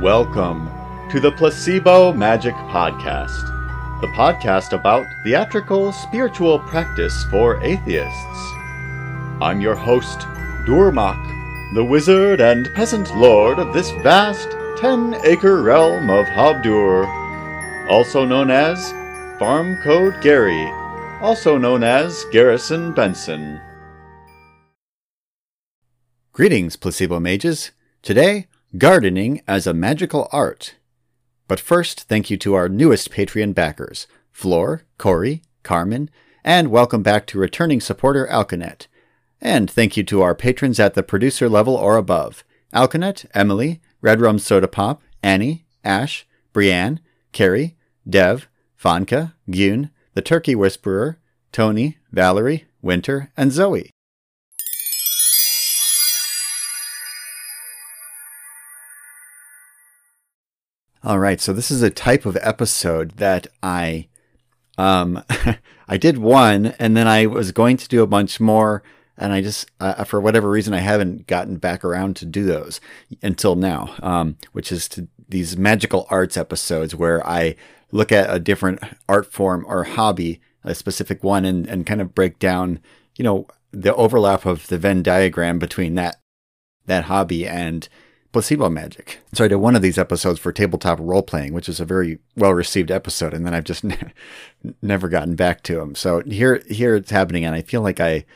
Welcome to the Placebo Magic Podcast, the podcast about theatrical spiritual practice for atheists. I'm your host, Durmak, the wizard and peasant lord of this vast 10 acre realm of Habdur, also known as Farm Code Gary, also known as Garrison Benson. Greetings, placebo mages. Today, gardening as a magical art. But first, thank you to our newest Patreon backers Floor, Corey, Carmen, and welcome back to returning supporter Alkanet. And thank you to our patrons at the producer level or above Alkanet, Emily, Red Rum Soda Pop, Annie, Ash, Brienne, Carrie, Dev, Vanka, Gyun, The Turkey Whisperer, Tony, Valerie, Winter, and Zoe. All right, so this is a type of episode that I um I did one and then I was going to do a bunch more and I just uh, for whatever reason I haven't gotten back around to do those until now, um, which is to these magical arts episodes where I look at a different art form or hobby, a specific one, and, and kind of break down, you know, the overlap of the Venn diagram between that that hobby and placebo magic. So I did one of these episodes for tabletop role playing, which is a very well received episode, and then I've just ne- never gotten back to them. So here, here it's happening, and I feel like I,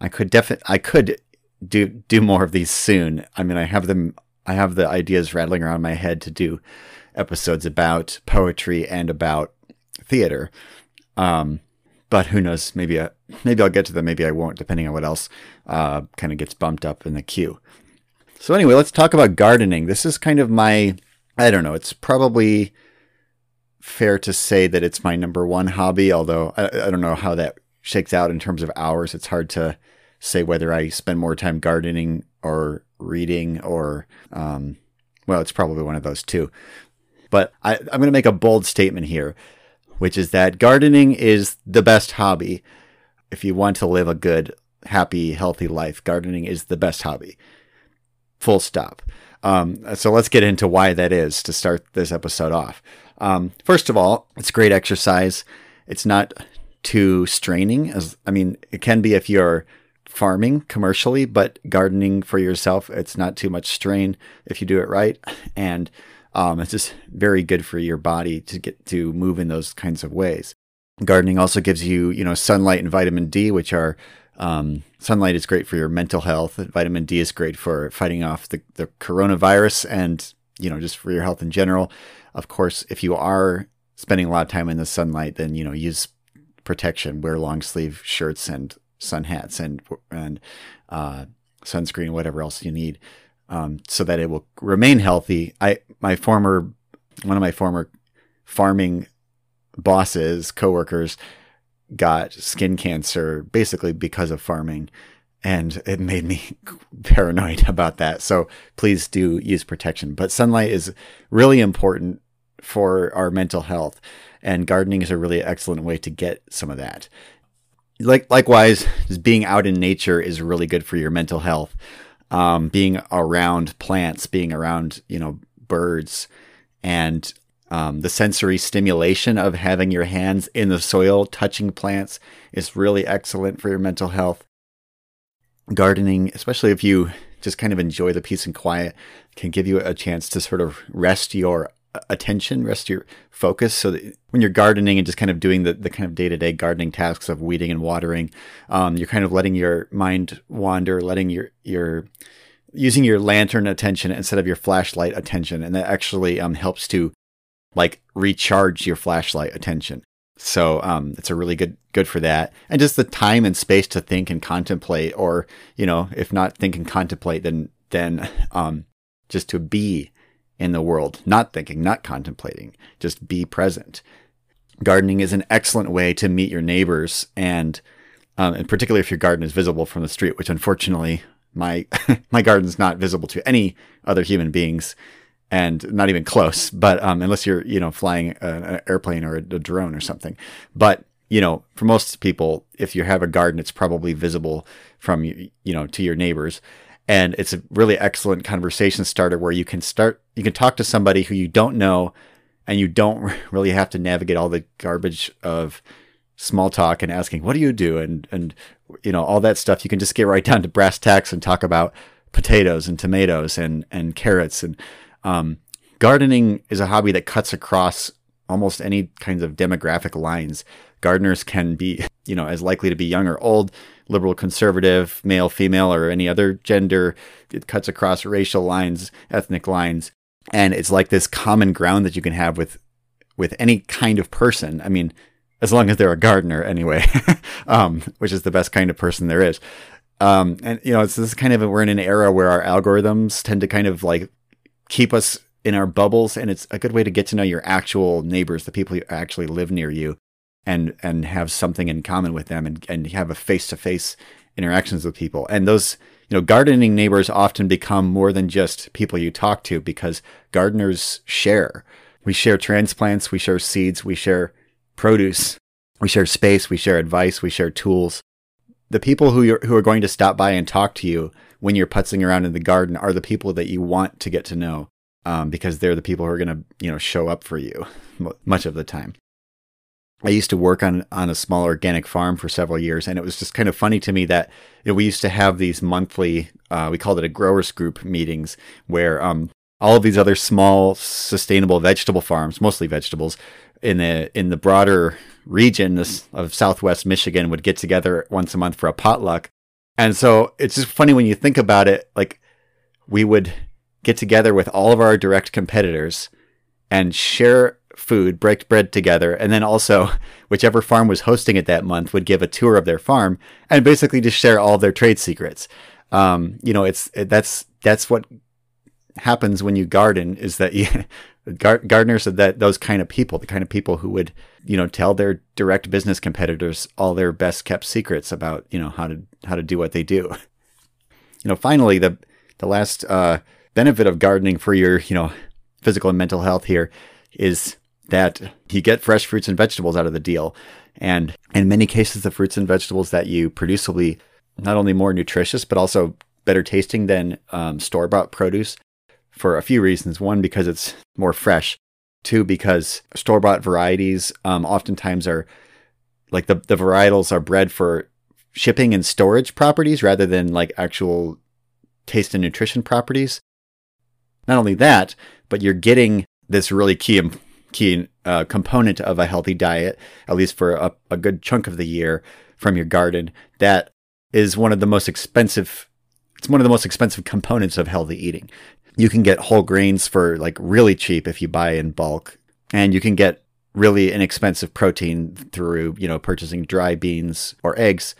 I could definitely, I could do do more of these soon. I mean, I have them, I have the ideas rattling around my head to do episodes about poetry and about theater. Um, but who knows? Maybe I, maybe I'll get to them. Maybe I won't, depending on what else uh, kind of gets bumped up in the queue. So anyway, let's talk about gardening. This is kind of my I don't know, it's probably fair to say that it's my number one hobby, although I, I don't know how that shakes out in terms of hours. It's hard to say whether I spend more time gardening or reading or um, well, it's probably one of those two. But I, I'm going to make a bold statement here, which is that gardening is the best hobby. If you want to live a good, happy, healthy life, gardening is the best hobby. Full stop. Um, so let's get into why that is to start this episode off. Um, first of all, it's great exercise. It's not too straining. As I mean, it can be if you're farming commercially, but gardening for yourself, it's not too much strain if you do it right. And um, it's just very good for your body to get to move in those kinds of ways. Gardening also gives you, you know, sunlight and vitamin D, which are um, sunlight is great for your mental health. Vitamin D is great for fighting off the, the coronavirus and, you know, just for your health in general. Of course, if you are spending a lot of time in the sunlight, then, you know, use protection, wear long sleeve shirts and sun hats and, and, uh, sunscreen, whatever else you need, um, so that it will remain healthy. I, my former, one of my former farming bosses, coworkers, got skin cancer basically because of farming. And it made me paranoid about that. So please do use protection. But sunlight is really important for our mental health. And gardening is a really excellent way to get some of that. Like likewise, being out in nature is really good for your mental health. Um, being around plants, being around you know birds, and um, the sensory stimulation of having your hands in the soil, touching plants, is really excellent for your mental health. Gardening, especially if you just kind of enjoy the peace and quiet, can give you a chance to sort of rest your attention, rest your focus. So that when you're gardening and just kind of doing the, the kind of day to day gardening tasks of weeding and watering, um, you're kind of letting your mind wander, letting your, your, using your lantern attention instead of your flashlight attention. And that actually um, helps to like recharge your flashlight attention. So um, it's a really good good for that, and just the time and space to think and contemplate, or you know, if not think and contemplate, then then um, just to be in the world, not thinking, not contemplating, just be present. Gardening is an excellent way to meet your neighbors, and um, and particularly if your garden is visible from the street, which unfortunately my my garden's not visible to any other human beings and not even close. But um, unless you're you know flying an airplane or a, a drone or something, but you know for most people, if you have a garden, it's probably visible from you know to your neighbors. And it's a really excellent conversation starter where you can start, you can talk to somebody who you don't know and you don't really have to navigate all the garbage of small talk and asking, what do you do? And, and, you know, all that stuff. You can just get right down to brass tacks and talk about potatoes and tomatoes and, and carrots. And, um, gardening is a hobby that cuts across almost any kinds of demographic lines. Gardeners can be, you know, as likely to be young or old, liberal, conservative, male, female, or any other gender. It cuts across racial lines, ethnic lines, and it's like this common ground that you can have with with any kind of person. I mean, as long as they're a gardener, anyway, um, which is the best kind of person there is. Um, and you know, it's this kind of we're in an era where our algorithms tend to kind of like keep us in our bubbles, and it's a good way to get to know your actual neighbors, the people who actually live near you, and and have something in common with them, and and have a face to face interactions with people. And those you know, gardening neighbors often become more than just people you talk to because gardeners share. We share transplants, we share seeds, we share produce, we share space, we share advice, we share tools. The people who are who are going to stop by and talk to you when you're putzing around in the garden are the people that you want to get to know um, because they're the people who are going to you know show up for you much of the time. I used to work on on a small organic farm for several years, and it was just kind of funny to me that you know, we used to have these monthly, uh, we called it a growers group meetings, where um, all of these other small sustainable vegetable farms, mostly vegetables, in the in the broader region of Southwest Michigan would get together once a month for a potluck, and so it's just funny when you think about it. Like we would get together with all of our direct competitors and share food, break bread together, and then also whichever farm was hosting it that month would give a tour of their farm and basically just share all their trade secrets. Um, you know, it's that's that's what happens when you garden is that you, gardeners are that those kind of people, the kind of people who would you know tell their direct business competitors all their best kept secrets about you know how to how to do what they do. You know, finally the the last uh, benefit of gardening for your you know physical and mental health here is that you get fresh fruits and vegetables out of the deal. And in many cases, the fruits and vegetables that you produce will be not only more nutritious, but also better tasting than um, store bought produce for a few reasons. One, because it's more fresh. Two, because store bought varieties um, oftentimes are like the, the varietals are bred for shipping and storage properties rather than like actual taste and nutrition properties. Not only that, but you're getting this really key key uh, component of a healthy diet, at least for a, a good chunk of the year from your garden. That is one of the most expensive. It's one of the most expensive components of healthy eating. You can get whole grains for like really cheap if you buy in bulk, and you can get really inexpensive protein through you know purchasing dry beans or eggs.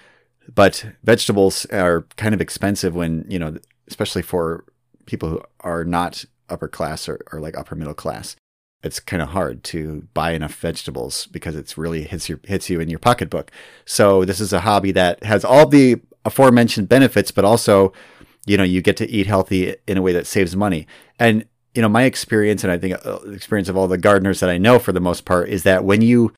But vegetables are kind of expensive when you know, especially for people who are not upper class or, or like upper middle class it's kind of hard to buy enough vegetables because it's really hits your hits you in your pocketbook. So this is a hobby that has all the aforementioned benefits, but also, you know, you get to eat healthy in a way that saves money. And you know, my experience, and I think uh, experience of all the gardeners that I know for the most part, is that when you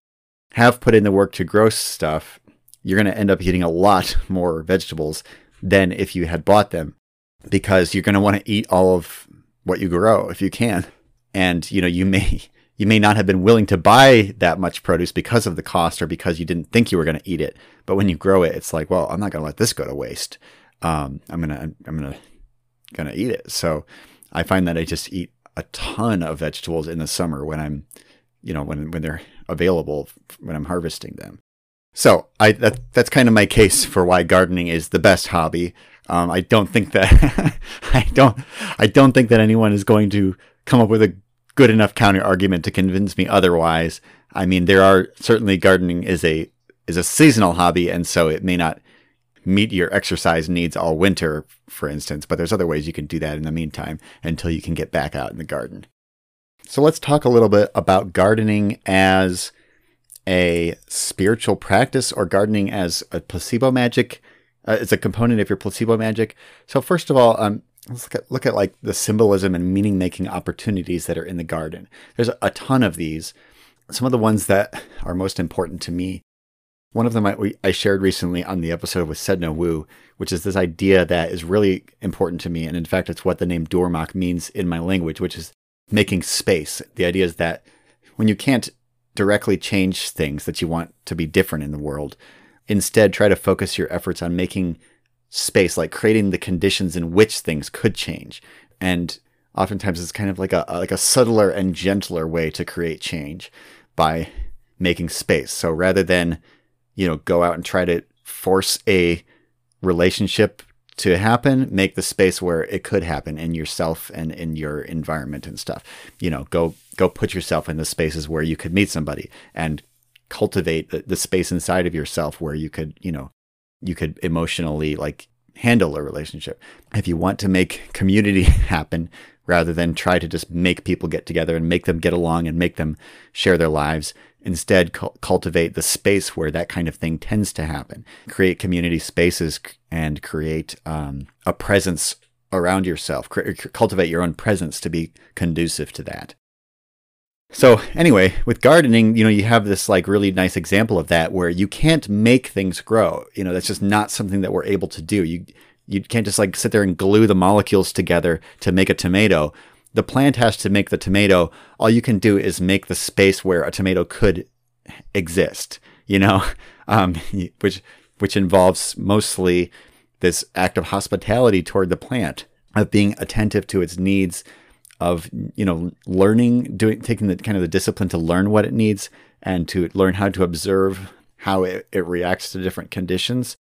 have put in the work to grow stuff, you're going to end up eating a lot more vegetables than if you had bought them, because you're going to want to eat all of what you grow if you can. And you know you may you may not have been willing to buy that much produce because of the cost or because you didn't think you were going to eat it. But when you grow it it's like well i'm not going to let this go to waste um, i'm to i'm going to eat it. So i find that i just eat a ton of vegetables in the summer when i'm you know when when they're available when i'm harvesting them. So i that that's kind of my case for why gardening is the best hobby. Um, i don't think that i don't i don't think that anyone is going to come up with a good enough counter argument to convince me otherwise. I mean, there are certainly gardening is a is a seasonal hobby, and so it may not meet your exercise needs all winter, for instance. But there's other ways you can do that in the meantime until you can get back out in the garden. So let's talk a little bit about gardening as a spiritual practice or gardening as a placebo magic. Uh, it's a component of your placebo magic. So first of all, um, let's look at, look at like the symbolism and meaning making opportunities that are in the garden. There's a ton of these. Some of the ones that are most important to me One of them I, I shared recently on the episode with Sedna Wu, which is this idea that is really important to me. And in fact, it's what the name Dormak means in my language, which is making space. The idea is that when you can't directly change things that you want to be different in the world, instead try to focus your efforts on making space, like creating the conditions in which things could change. And oftentimes it's kind of like a like a subtler and gentler way to create change by making space. So rather than you know, go out and try to force a relationship to happen, make the space where it could happen in yourself and in your environment and stuff. You know, go go put yourself in the spaces where you could meet somebody and cultivate the, the space inside of yourself where you could, you know, you could emotionally like handle a relationship. If you want to make community happen rather than try to just make people get together and make them get along and make them share their lives, Instead, cu- cultivate the space where that kind of thing tends to happen. Create community spaces and create um, a presence around yourself. C- cultivate your own presence to be conducive to that. So anyway, with gardening, you know, you have this like really nice example of that where you can't make things grow. You know, that's just not something that we're able to do. You you can't just like sit there and glue the molecules together to make a tomato the plant has to make the tomato. All you can do is make the space where a tomato could exist, you know, um, which which involves mostly this act of hospitality toward the plant, of being attentive to its needs, of you know learning, doing taking the kind of the discipline to learn what it needs and to learn how to observe how it, it reacts to different conditions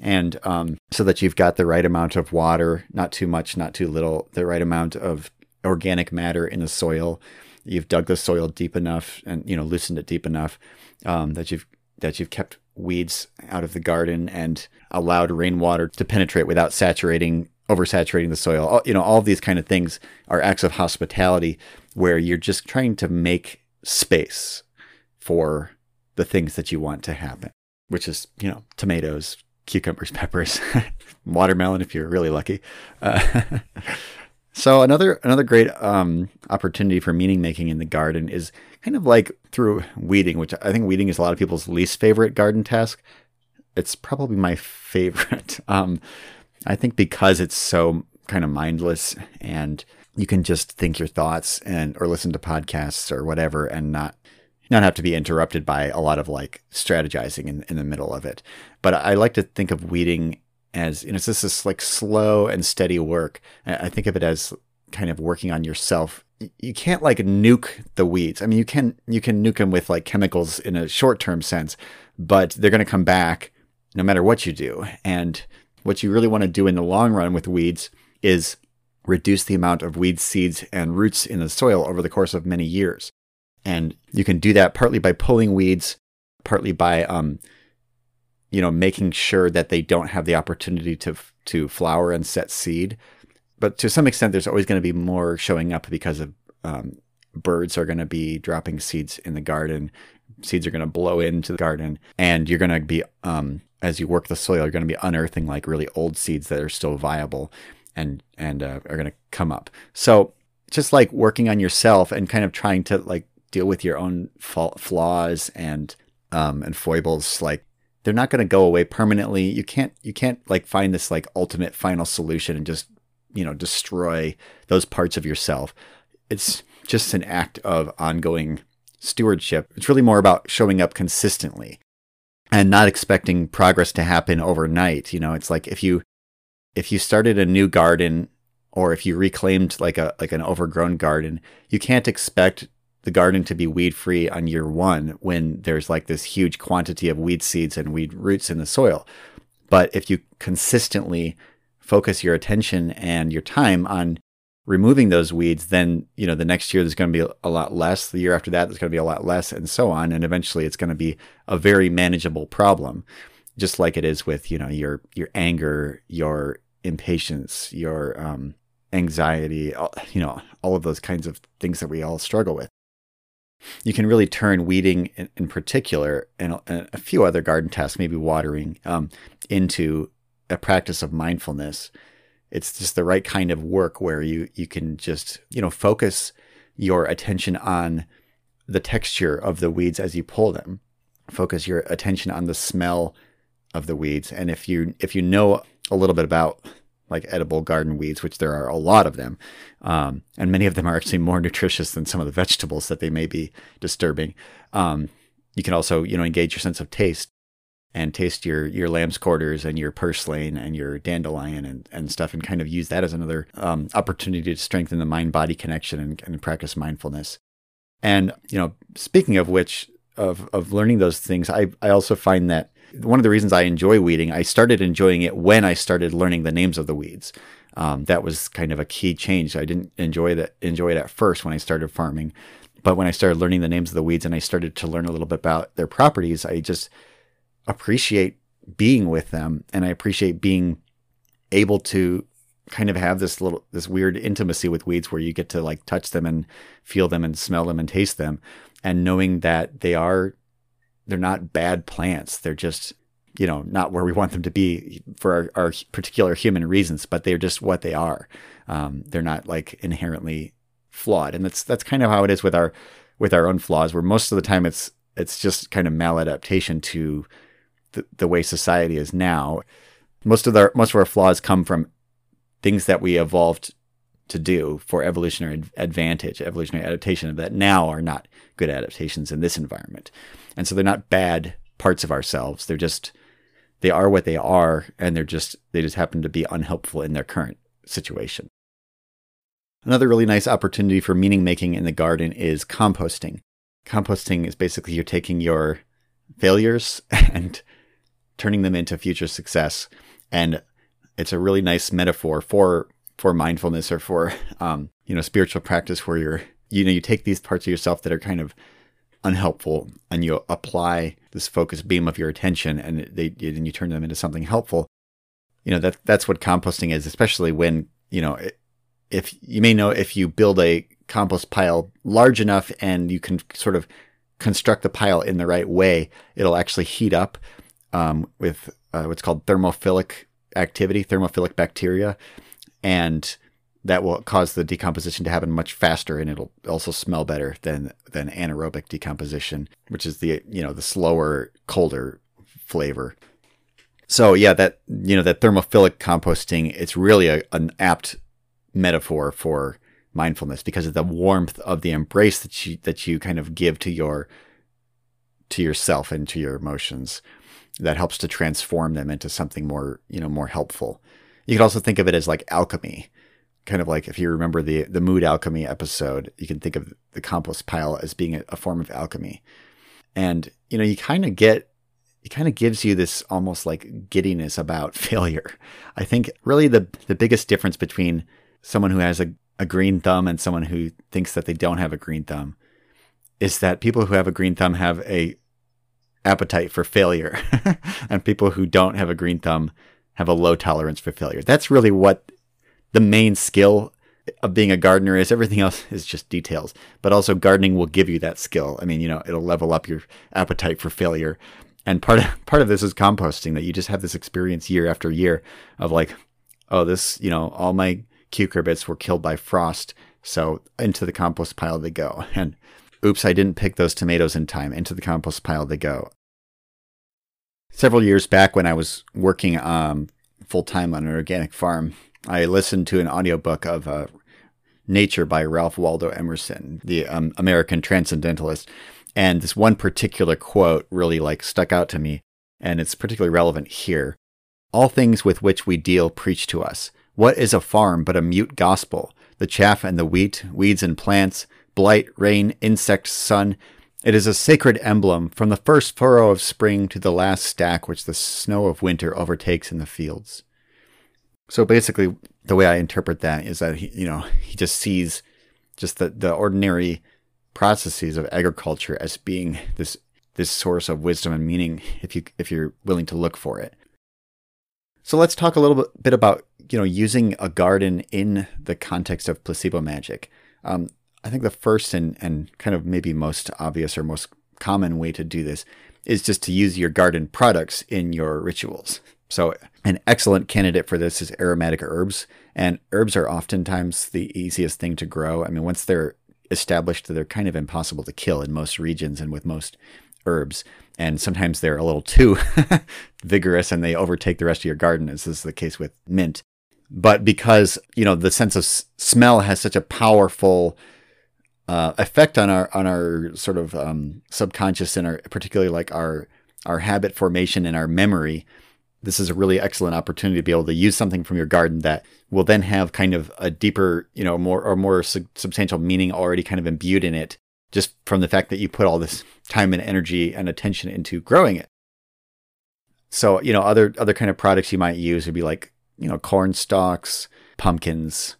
and um, so that you've got the right amount of water, not too much, not too little, the right amount of organic matter in the soil. You've dug the soil deep enough and you know loosened it deep enough um, that you've that you've kept weeds out of the garden and allowed rainwater to penetrate without saturating oversaturating the soil. All, you know all these kind of things are acts of hospitality where you're just trying to make space for the things that you want to happen, which is you know tomatoes, cucumbers, peppers, watermelon if you're really lucky. Uh, So another another great um, opportunity for meaning making in the garden is kind of like through weeding, which I think weeding is a lot of people's least favorite garden task. It's probably my favorite. Um, I think because it's so kind of mindless and you can just think your thoughts and or listen to podcasts or whatever and not not have to be interrupted by a lot of like strategizing in, in the middle of it. But I like to think of weeding as you know, it's just this like slow and steady work. I think of it as kind of working on yourself. You can't like nuke the weeds. I mean, you can you can nuke them with like chemicals in a short term sense, but they're going to come back no matter what you do. And what you really want to do in the long run with weeds is reduce the amount of weed seeds and roots in the soil over the course of many years. And you can do that partly by pulling weeds, partly by um, you know, making sure that they don't have the opportunity to to flower and set seed. But to some extent, there's always going to be more showing up because of um, birds are going to be dropping seeds in the garden. Seeds are going to blow into the garden, and you're going to be um, as you work the soil, you're going to be unearthing like really old seeds that are still viable and and uh, are going to come up. So just like working on yourself and kind of trying to like deal with your own flaws and um, and foibles, like they're not going to go away permanently. You can't you can't like find this like ultimate final solution and just you know destroy those parts of yourself. It's just an act of ongoing stewardship. It's really more about showing up consistently and not expecting progress to happen overnight. You know, it's like if you if you started a new garden or if you reclaimed like a like an overgrown garden, you can't expect the garden to be weed free on year one when there's like this huge quantity of weed seeds and weed roots in the soil. But if you consistently focus your attention and your time on removing those weeds, then you know the next year there's going to be a lot less. The year after that there's going to be a lot less, and so on. And eventually, it's going to be a very manageable problem, just like it is with you know your your anger, your impatience, your um, anxiety, you know all of those kinds of things that we all struggle with you can really turn weeding in, in particular and, and, a few other garden tasks, maybe watering, um, into a practice of mindfulness. It's just the right kind of work where you you can just you know focus your attention on the texture of the weeds as you pull them. focus your attention on the smell of the weeds. And if you if you know a little bit about like edible garden weeds, which there are a lot of them, um, and many of them are actually more nutritious than some of the vegetables that they may be disturbing. Um, you can also you know engage your sense of taste and taste your your lamb's quarters and your purslane and your dandelion and, and stuff and kind of use that as another um, opportunity to strengthen the mind body connection and, and practice mindfulness and you know speaking of which of of learning those things i i also find that one of the reasons i enjoy weeding i started enjoying it when i started learning the names of the weeds. Um, that was kind of a key change. I didn't enjoy that enjoy it at first when i started farming but when i started learning the names of the weeds and i started to learn a little bit about their properties i just appreciate being with them and I appreciate being able to kind of have this little this weird intimacy with weeds where you get to like touch them and feel them and smell them and taste them. And knowing that they are they're not bad plants. They're just you know not where we want them to be for our, our particular human reasons but they're just what they are. Um, they're not like inherently flawed. And that's that's kind of how it is with our with our own flaws where most of the time it's it's just kind of maladaptation to the, the way society is now. Most of our most of our flaws come from things that we evolved to do for evolutionary advantage, evolutionary adaptation that now are not good adaptations in this environment. And so they're not bad parts of ourselves. They're just they are what they are and they're just they just happen to be unhelpful in their current situation. Another really nice opportunity for meaning making in the garden is composting. Composting is basically you're taking your failures and turning them into future success. And it's a really nice metaphor for for mindfulness or for um, you know spiritual practice where you're you know you take these parts of yourself that are kind of unhelpful and you apply this focus beam of your attention and they and you turn them into something helpful. You know that that's what composting is especially when you know if you may know if you build a compost pile large enough and you can sort of construct the pile in the right way it'll actually heat up um, with uh, what's called thermophilic activity, thermophilic bacteria, and that will cause the decomposition to happen much faster, and it'll also smell better than than anaerobic decomposition, which is the you know the slower, colder flavor. So yeah, that you know that thermophilic composting, it's really a, an apt metaphor for mindfulness because of the warmth of the embrace that you that you kind of give to your to yourself and to your emotions that helps to transform them into something more, you know, more helpful. You could also think of it as like alchemy, kind of like if you remember the the mood alchemy episode, you can think of the compost pile as being a, a form of alchemy. And you know, you kind of get it kind of gives you this almost like giddiness about failure. I think really the the biggest difference between someone who has a, a green thumb and someone who thinks that they don't have a green thumb is that people who have a green thumb have a appetite for failure, and people who don't have a green thumb have a low tolerance for failure. That's really what the main skill of being a gardener is. Everything else is just details, but also gardening will give you that skill. I mean, you know, it'll level up your appetite for failure. And part of part of this is composting that you just have this experience year after year of like, oh, this, you know, all my cucurbits were killed by frost, so into the compost pile they go. And oops, I didn't pick those tomatoes in time. Into the compost pile they go several years back when I was working um, full time on an organic farm, I listened to an audiobook of uh, Nature by Ralph Waldo Emerson, the um, American transcendentalist. And this one particular quote really like stuck out to me, and it's particularly relevant here. All things with which we deal preach to us. What is a farm but a mute gospel? The chaff and the wheat, weeds and plants, blight, rain, insects, sun, it is a sacred emblem from the first furrow of spring to the last stack which the snow of winter overtakes in the fields. So basically, the way I interpret that is that he, you know, he just sees just the, the ordinary processes of agriculture as being this this source of wisdom and meaning if you if you're willing to look for it. So let's talk a little bit, about you know using a garden in the context of placebo magic. Um, I think the first and, and kind of maybe most obvious or most common way to do this is just to use your garden products in your rituals. So, an excellent candidate for this is aromatic herbs. And herbs are oftentimes the easiest thing to grow. I mean, once they're established, they're kind of impossible to kill in most regions and with most herbs. And sometimes they're a little too vigorous and they overtake the rest of your garden, as is the case with mint. But because, you know, the sense of s- smell has such a powerful uh, effect on our on our sort of um, subconscious and our particularly like our our habit formation and our memory this is a really excellent opportunity to be able to use something from your garden that will then have kind of a deeper, you know, more or more su- substantial meaning already kind of imbued in it just from the fact that you put all this time and energy and attention into growing it. So, you know, other other kind of products you might use would be like, you know, corn stalks, pumpkins,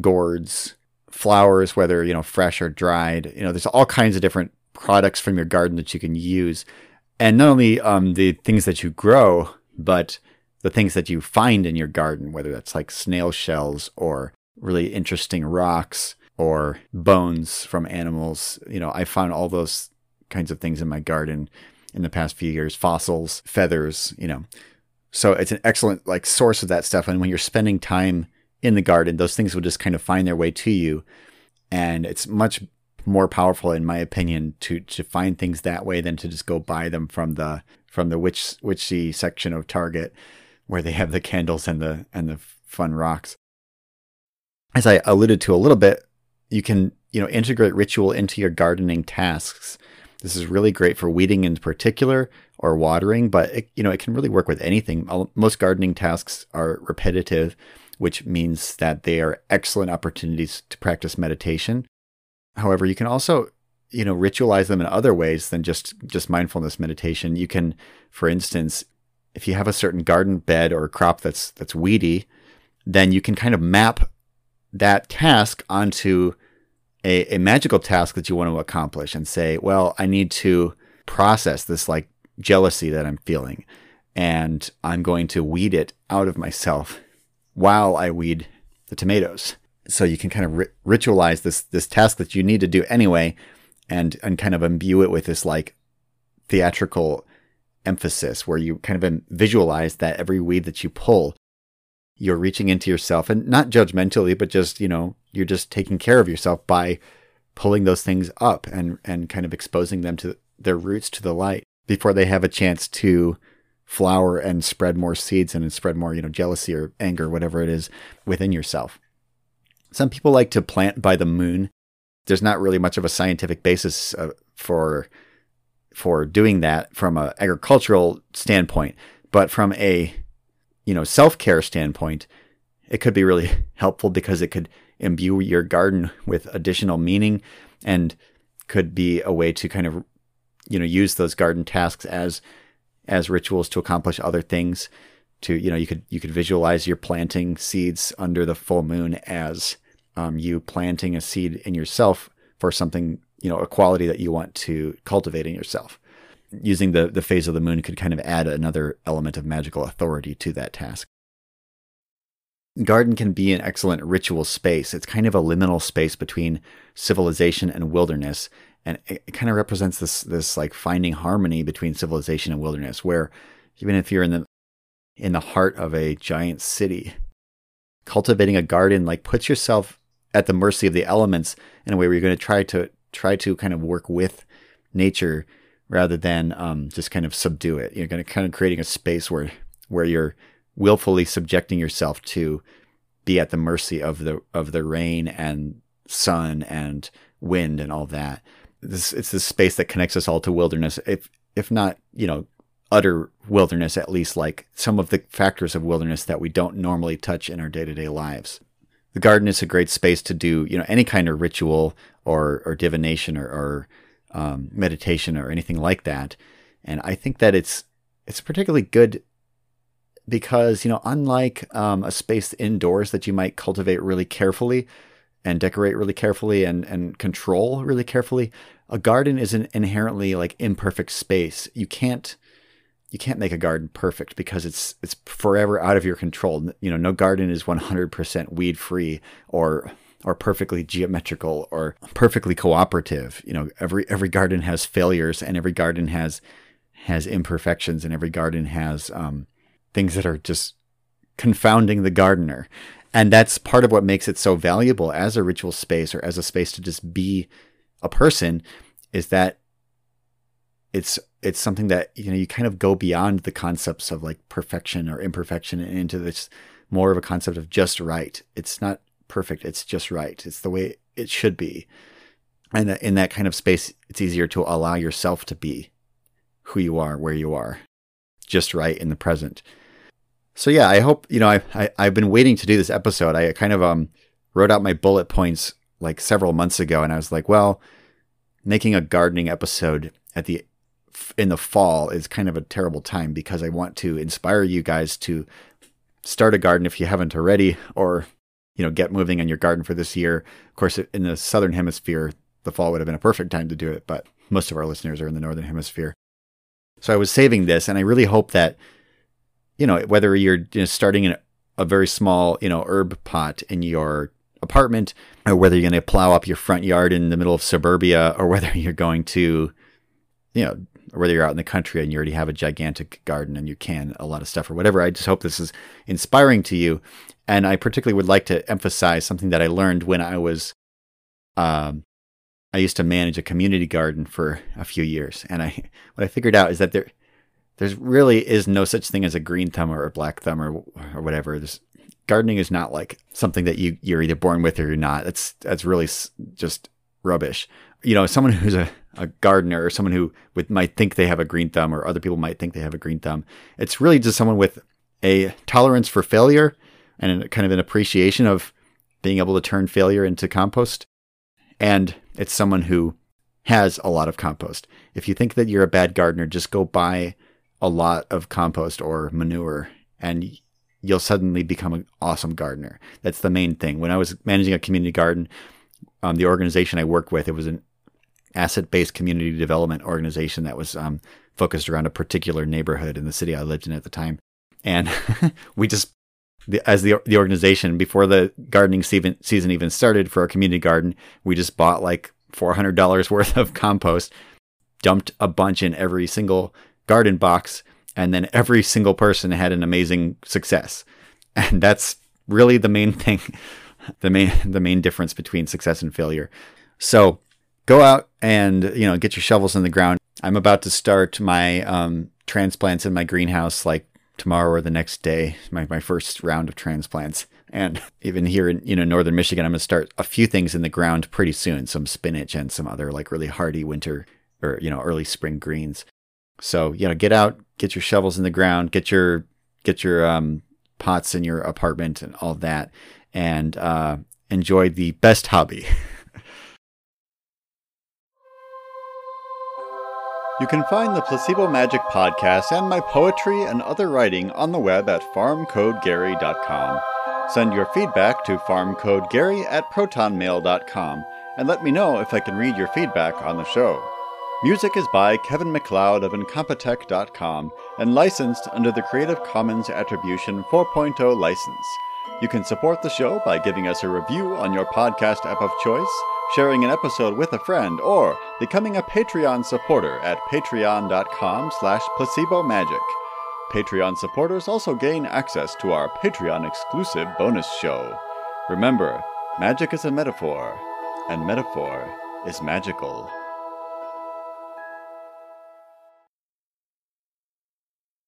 gourds, flowers, whether, you know, fresh or dried. You know, there's all kinds of different products from your garden that you can use. And not only um, the things that you grow, but the things that you find in your garden, whether that's like snail shells or really interesting rocks or bones from animals, you know, I found all those kinds of things in my garden in the past few years, fossils, feathers, you know. So it's an excellent like source of that stuff. And when you're spending time in the garden, those things will just kind of find their way to you. And it's much more powerful, in my opinion, to to find things that way than to just go buy them from the from the witch witchy section of Target, where they have the candles and the and the fun rocks. As I alluded to a little bit, you can you know integrate ritual into your gardening tasks. This is really great for weeding in particular or watering, but it, you know it can really work with anything. Most gardening tasks are repetitive, which means that they are excellent opportunities to practice meditation. However, you can also you know ritualize them in other ways than just just mindfulness meditation you can for instance if you have a certain garden bed or crop that's that's weedy then you can kind of map that task onto a, a magical task that you want to accomplish and say well i need to process this like jealousy that i'm feeling and i'm going to weed it out of myself while i weed the tomatoes. So you can kind of ri- ritualize this this task that you need to do anyway and and kind of imbue it with this like theatrical emphasis where you kind of visualize that every weed that you pull you're reaching into yourself and not judgmentally but just you know you're just taking care of yourself by pulling those things up and and kind of exposing them to their roots to the light before they have a chance to flower and spread more seeds and spread more you know jealousy or anger whatever it is within yourself. Some people like to plant by the moon. There's not really much of a scientific basis uh, for for doing that from an agricultural standpoint, but from a you know self care standpoint, it could be really helpful because it could imbue your garden with additional meaning and could be a way to kind of you know use those garden tasks as as rituals to accomplish other things to you know you could you could visualize your planting seeds under the full moon as um, you planting a seed in yourself for something, you know, a quality that you want to cultivate in yourself. Using the, the phase of the moon could kind of add another element of magical authority to that task. Garden can be an excellent ritual space. It's kind of a liminal space between civilization and wilderness. And it, kind of represents this, this like finding harmony between civilization and wilderness, where even if you're in the, in the heart of a giant city, cultivating a garden like puts yourself at the mercy of the elements in a way where you're going to try to try to kind of work with nature rather than um, just kind of subdue it. You're going to kind of creating a space where where you're willfully subjecting yourself to be at the mercy of the of the rain and sun and wind and all that. This it's this space that connects us all to wilderness. If if not, you know, utter wilderness, at least like some of the factors of wilderness that we don't normally touch in our day to day lives the garden is a great space to do you know any kind of ritual or or divination or, or um, meditation or anything like that and i think that it's it's particularly good because you know unlike um, a space indoors that you might cultivate really carefully and decorate really carefully and and control really carefully a garden is an inherently like imperfect space you can't you can't make a garden perfect because it's it's forever out of your control. You know, no garden is 100% weed free or or perfectly geometrical or perfectly cooperative. You know, every every garden has failures and every garden has has imperfections and every garden has um, things that are just confounding the gardener. And that's part of what makes it so valuable as a ritual space or as a space to just be a person is that it's it's something that you know you kind of go beyond the concepts of like perfection or imperfection and into this more of a concept of just right. It's not perfect. It's just right. It's the way it should be. And in that kind of space, it's easier to allow yourself to be who you are, where you are, just right in the present. So yeah, I hope you know I, I I've been waiting to do this episode. I kind of um wrote out my bullet points like several months ago, and I was like, well, making a gardening episode at the in the fall is kind of a terrible time because I want to inspire you guys to start a garden if you haven't already, or you know get moving on your garden for this year. Of course, in the southern hemisphere, the fall would have been a perfect time to do it, but most of our listeners are in the northern hemisphere. So I was saving this, and I really hope that you know whether you're you know, starting in a very small you know herb pot in your apartment, or whether you're going to plow up your front yard in the middle of suburbia, or whether you're going to you know whether you're out in the country and you already have a gigantic garden and you can a lot of stuff or whatever. I just hope this is inspiring to you. And I particularly would like to emphasize something that I learned when I was, um, I used to manage a community garden for a few years. And I, what I figured out is that there, there's really is no such thing as a green thumb or a black thumb or, or whatever. There's, gardening is not like something that you, you're either born with or you're not. That's, that's really just rubbish. You know, someone who's a, a gardener or someone who would, might think they have a green thumb or other people might think they have a green thumb. It's really just someone with a tolerance for failure and kind of an appreciation of being able to turn failure into compost. And it's someone who has a lot of compost. If you think that you're a bad gardener, just go buy a lot of compost or manure and you'll suddenly become an awesome gardener. That's the main thing. When I was managing a community garden, um, the organization I worked with, it was an asset based community development organization that was um, focused around a particular neighborhood in the city I lived in at the time. And we just, as the, the organization, before the gardening season, season even started for our community garden, we just bought like $400 worth of compost, dumped a bunch in every single garden box, and then every single person had an amazing success. And that's really the main thing, the main the main difference between success and failure. So go out and you know get your shovels in the ground. I'm about to start my um, transplants in my greenhouse like tomorrow or the next day. My my first round of transplants. And even here in you know northern Michigan, I'm gonna start a few things in the ground pretty soon. Some spinach and some other like really hardy winter or you know early spring greens. So you know get out, get your shovels in the ground, get your get your um, pots in your apartment and all that, and uh, enjoy the best hobby. You can find the Placebo Magic podcast and my poetry and other writing on the web at farmcodegary.com. Send your feedback to farmcodegary at protonmail.com and let me know if I can read your feedback on the show. Music is by Kevin MacLeod of Incompetech.com and licensed under the Creative Commons Attribution 4.0 license. You can support the show by giving us a review on your podcast app of choice sharing an episode with a friend, or becoming a Patreon supporter at patreon.com slash placebomagic. Patreon supporters also gain access to our Patreon exclusive bonus show. Remember, magic is a metaphor, and metaphor is magical.